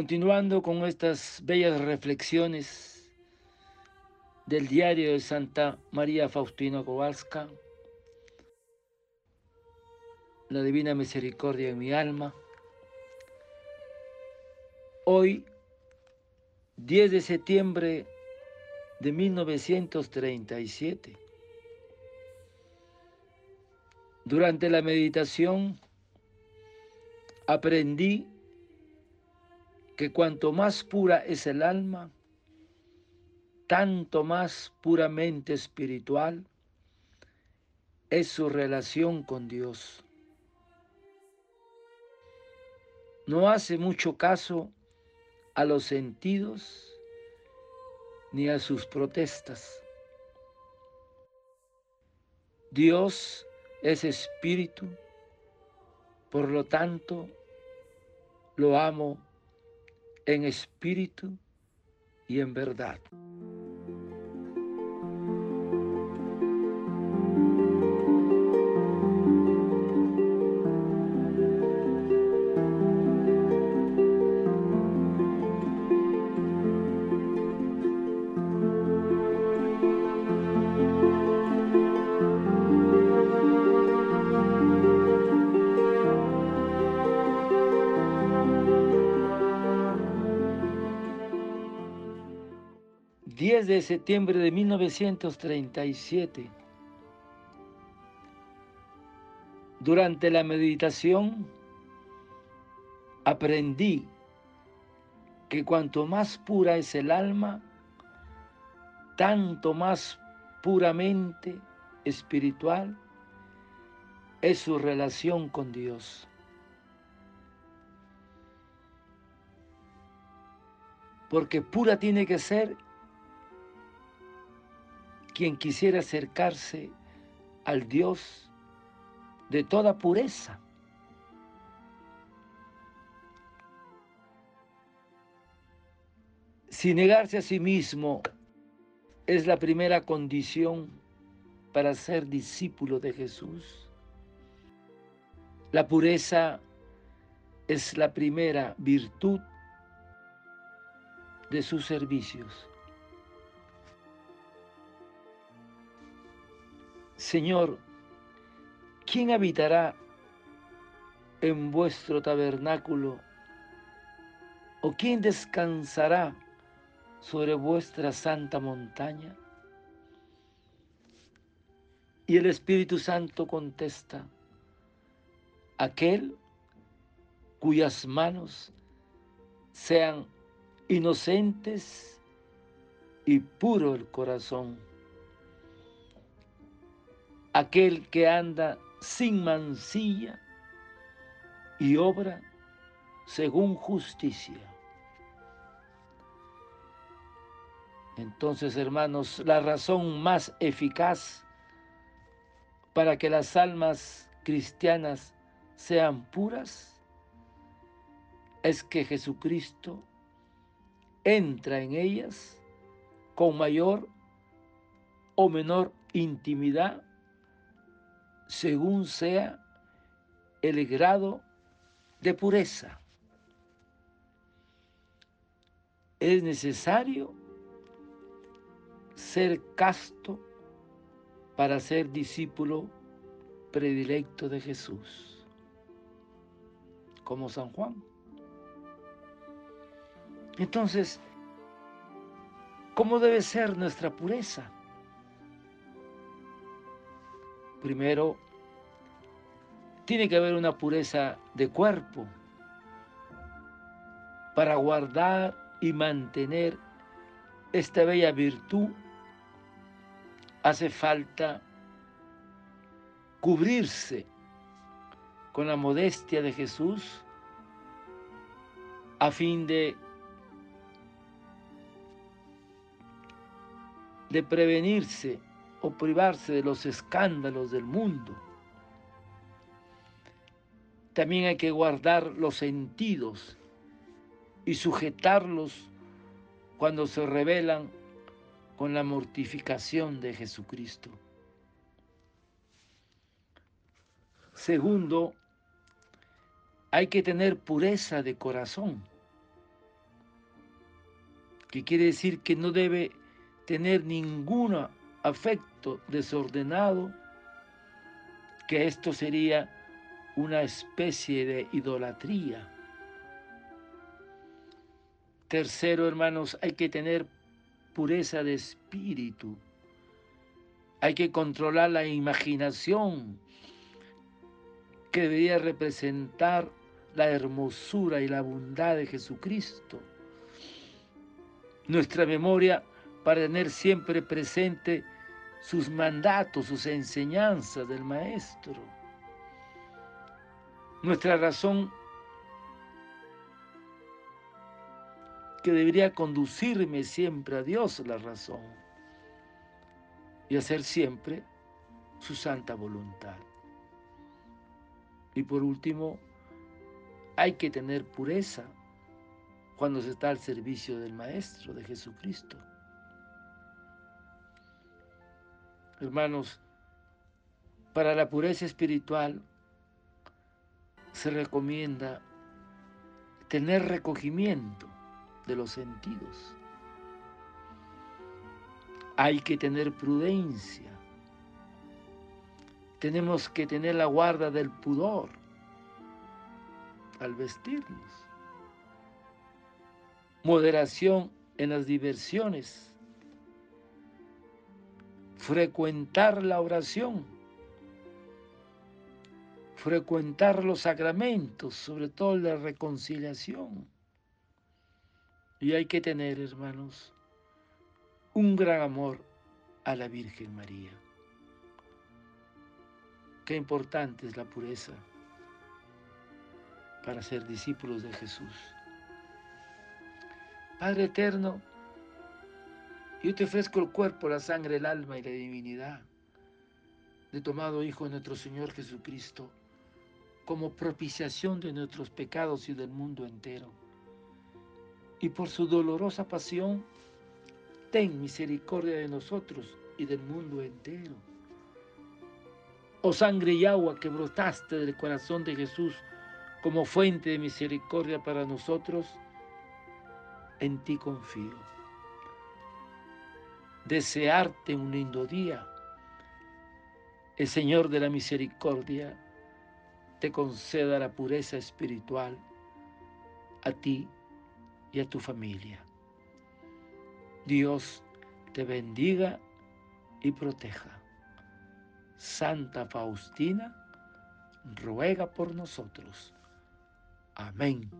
Continuando con estas bellas reflexiones del diario de Santa María Faustina Kowalska, la divina misericordia en mi alma, hoy, 10 de septiembre de 1937, durante la meditación aprendí que cuanto más pura es el alma, tanto más puramente espiritual es su relación con Dios. No hace mucho caso a los sentidos ni a sus protestas. Dios es espíritu, por lo tanto, lo amo en espíritu y en verdad. 10 de septiembre de 1937. Durante la meditación aprendí que cuanto más pura es el alma, tanto más puramente espiritual es su relación con Dios. Porque pura tiene que ser quien quisiera acercarse al Dios de toda pureza. Si negarse a sí mismo es la primera condición para ser discípulo de Jesús, la pureza es la primera virtud de sus servicios. Señor, ¿quién habitará en vuestro tabernáculo? ¿O quién descansará sobre vuestra santa montaña? Y el Espíritu Santo contesta, aquel cuyas manos sean inocentes y puro el corazón aquel que anda sin mancilla y obra según justicia. Entonces, hermanos, la razón más eficaz para que las almas cristianas sean puras es que Jesucristo entra en ellas con mayor o menor intimidad según sea el grado de pureza. Es necesario ser casto para ser discípulo predilecto de Jesús, como San Juan. Entonces, ¿cómo debe ser nuestra pureza? Primero, tiene que haber una pureza de cuerpo para guardar y mantener esta bella virtud. Hace falta cubrirse con la modestia de Jesús a fin de, de prevenirse o privarse de los escándalos del mundo. También hay que guardar los sentidos y sujetarlos cuando se revelan con la mortificación de Jesucristo. Segundo, hay que tener pureza de corazón. que quiere decir que no debe tener ningún afecto desordenado, que esto sería una especie de idolatría. Tercero, hermanos, hay que tener pureza de espíritu. Hay que controlar la imaginación que debería representar la hermosura y la bondad de Jesucristo. Nuestra memoria para tener siempre presente sus mandatos, sus enseñanzas del Maestro. Nuestra razón que debería conducirme siempre a Dios la razón y hacer siempre su santa voluntad. Y por último, hay que tener pureza cuando se está al servicio del Maestro, de Jesucristo. Hermanos, para la pureza espiritual se recomienda tener recogimiento de los sentidos. Hay que tener prudencia. Tenemos que tener la guarda del pudor al vestirnos. Moderación en las diversiones. Frecuentar la oración. Frecuentar los sacramentos, sobre todo la reconciliación y hay que tener, hermanos, un gran amor a la Virgen María. Qué importante es la pureza para ser discípulos de Jesús. Padre eterno, yo te ofrezco el cuerpo, la sangre, el alma y la divinidad de tomado Hijo de nuestro Señor Jesucristo como propiciación de nuestros pecados y del mundo entero y por su dolorosa pasión, ten misericordia de nosotros y del mundo entero. Oh sangre y agua que brotaste del corazón de Jesús como fuente de misericordia para nosotros, en ti confío. Desearte un lindo día. El Señor de la misericordia te conceda la pureza espiritual a ti y a tu familia. Dios te bendiga y proteja. Santa Faustina, ruega por nosotros. Amén.